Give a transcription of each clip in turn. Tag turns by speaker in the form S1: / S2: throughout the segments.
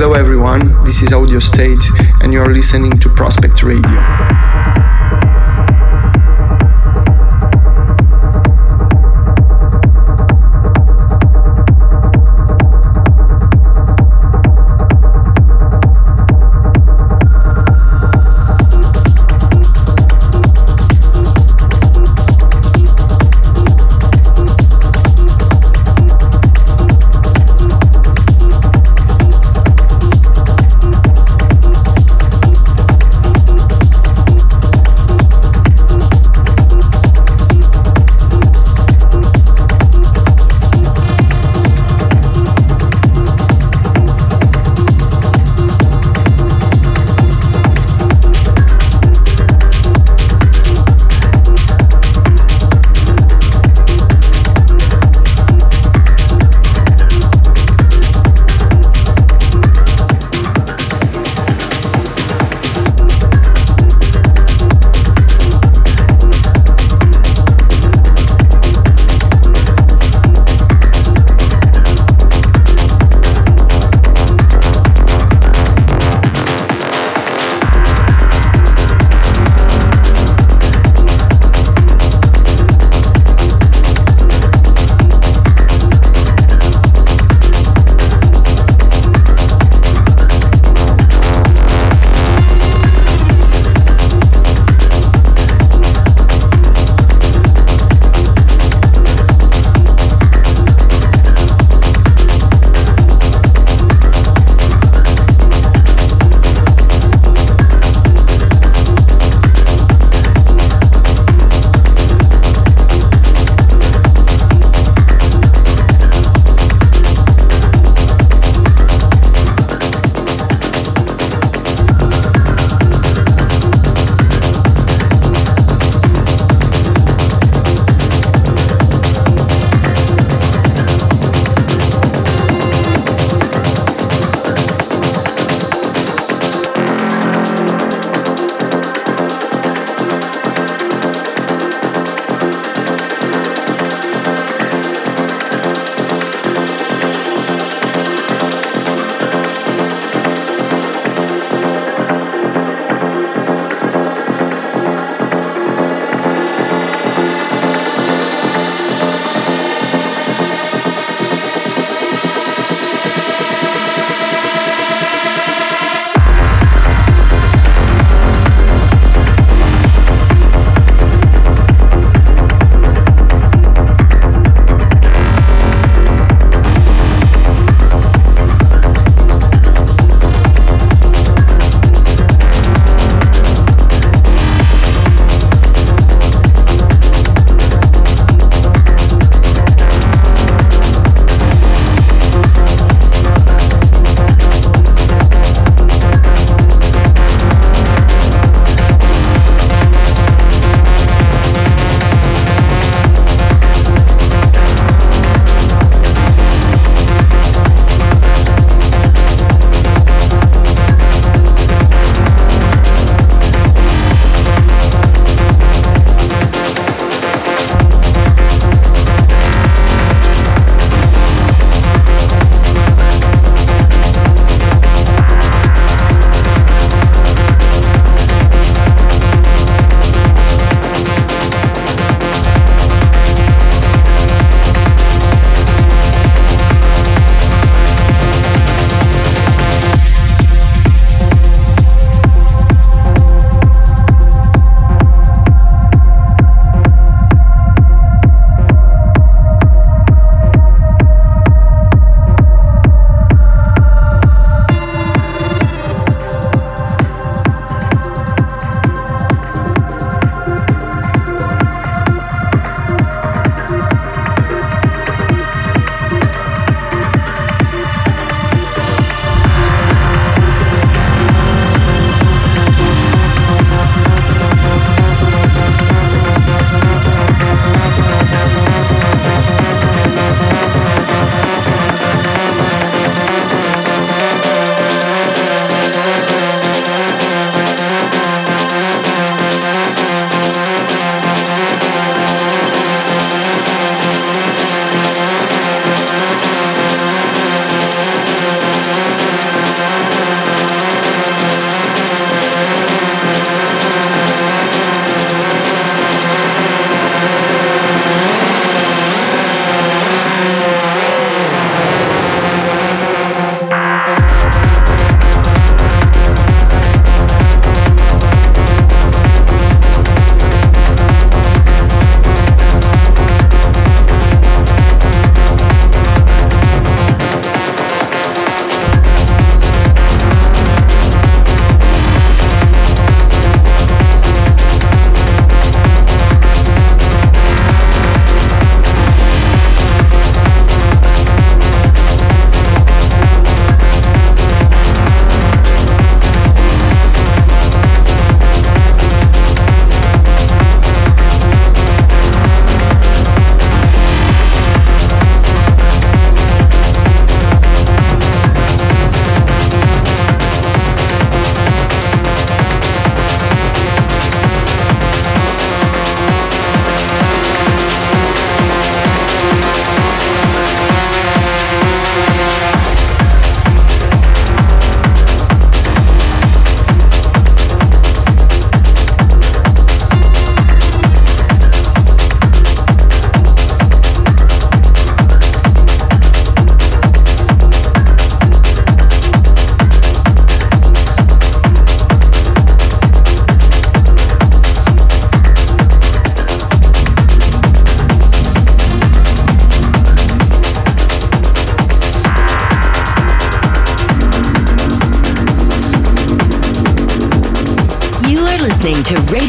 S1: Hello everyone, this is Audio State and you're listening to Prospect Radio.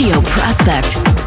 S2: Radio Prospect.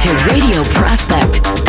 S2: to Radio Prospect.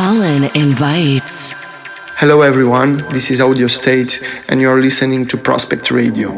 S2: Holland invites.
S1: Hello, everyone. This is Audio State, and you're listening to Prospect Radio.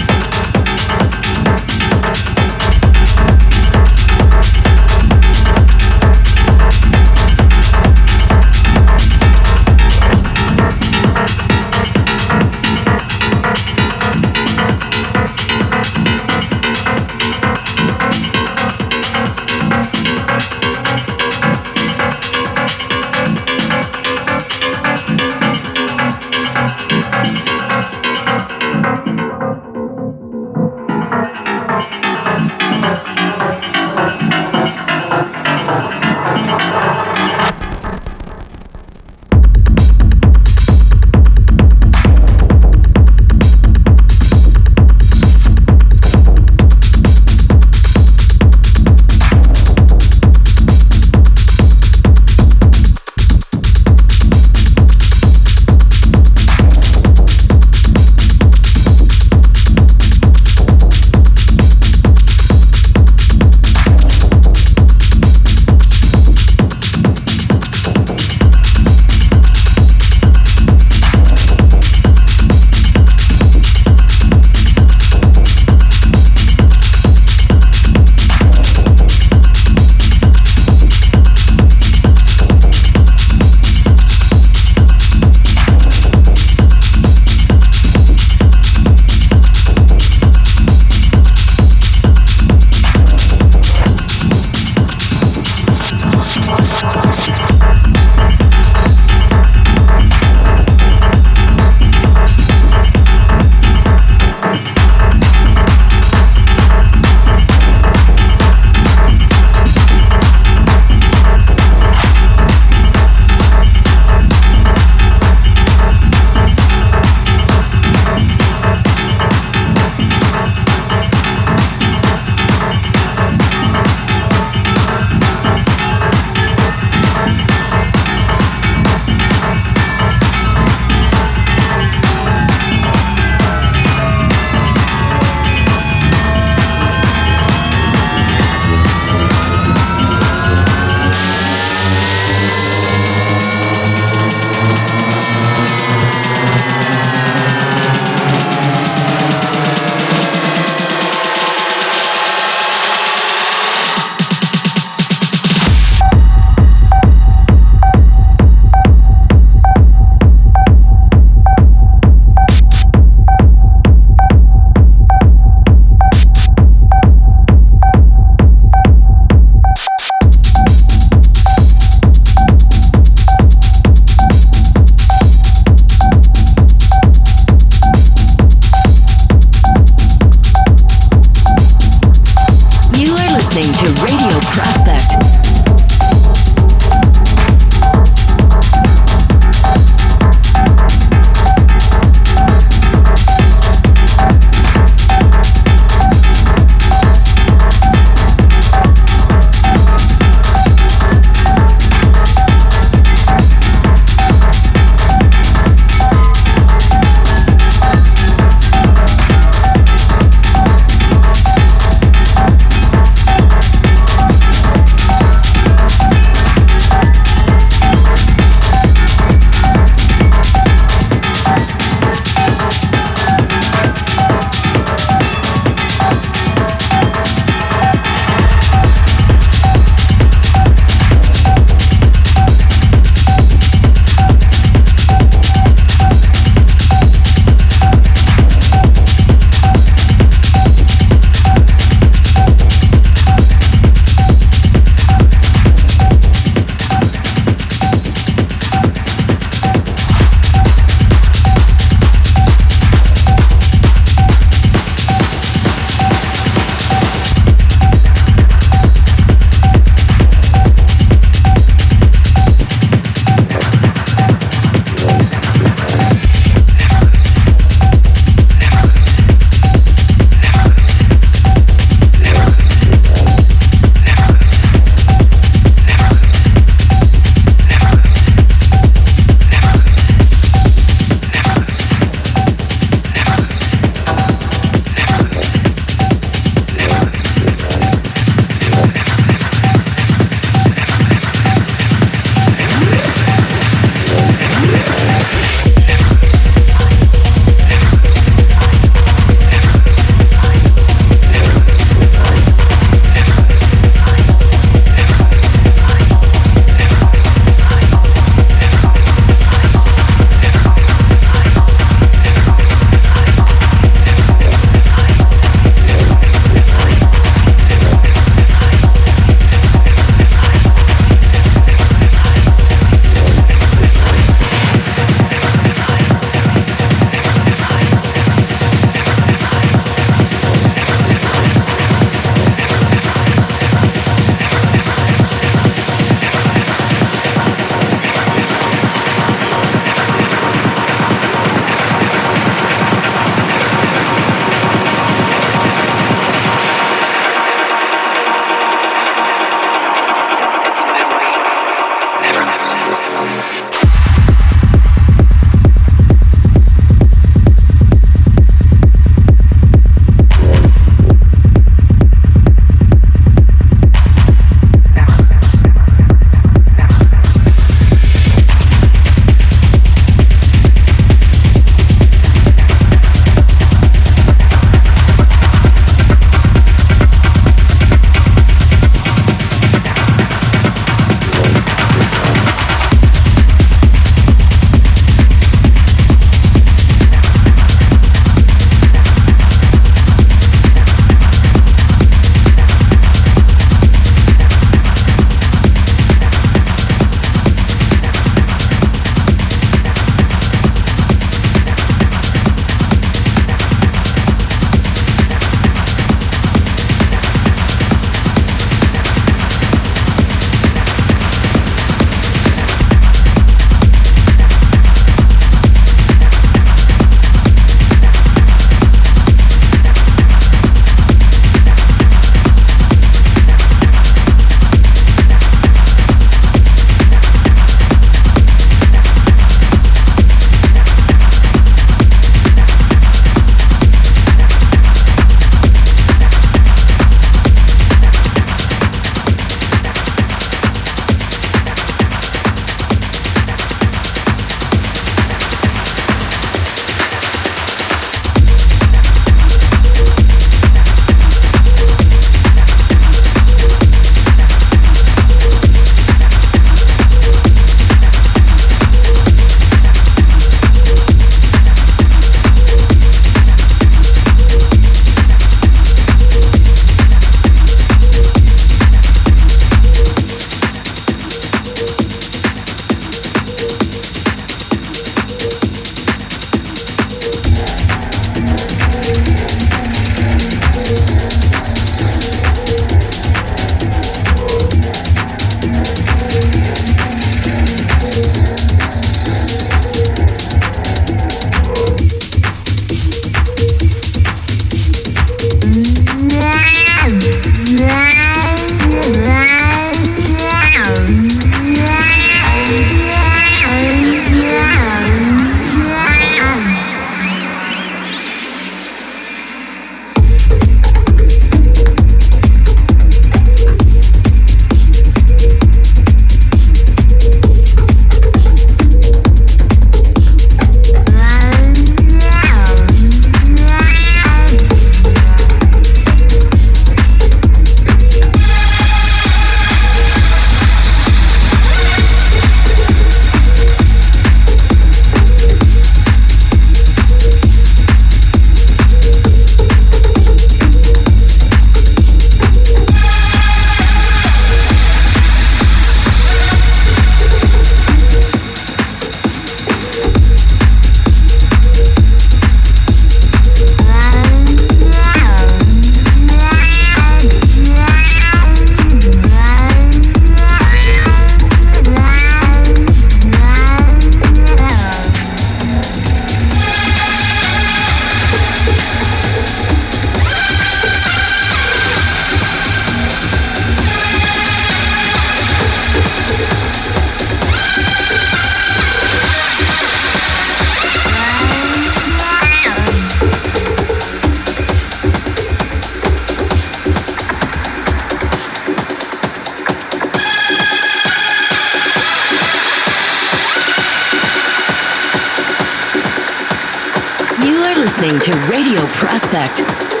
S2: Radio Prospect.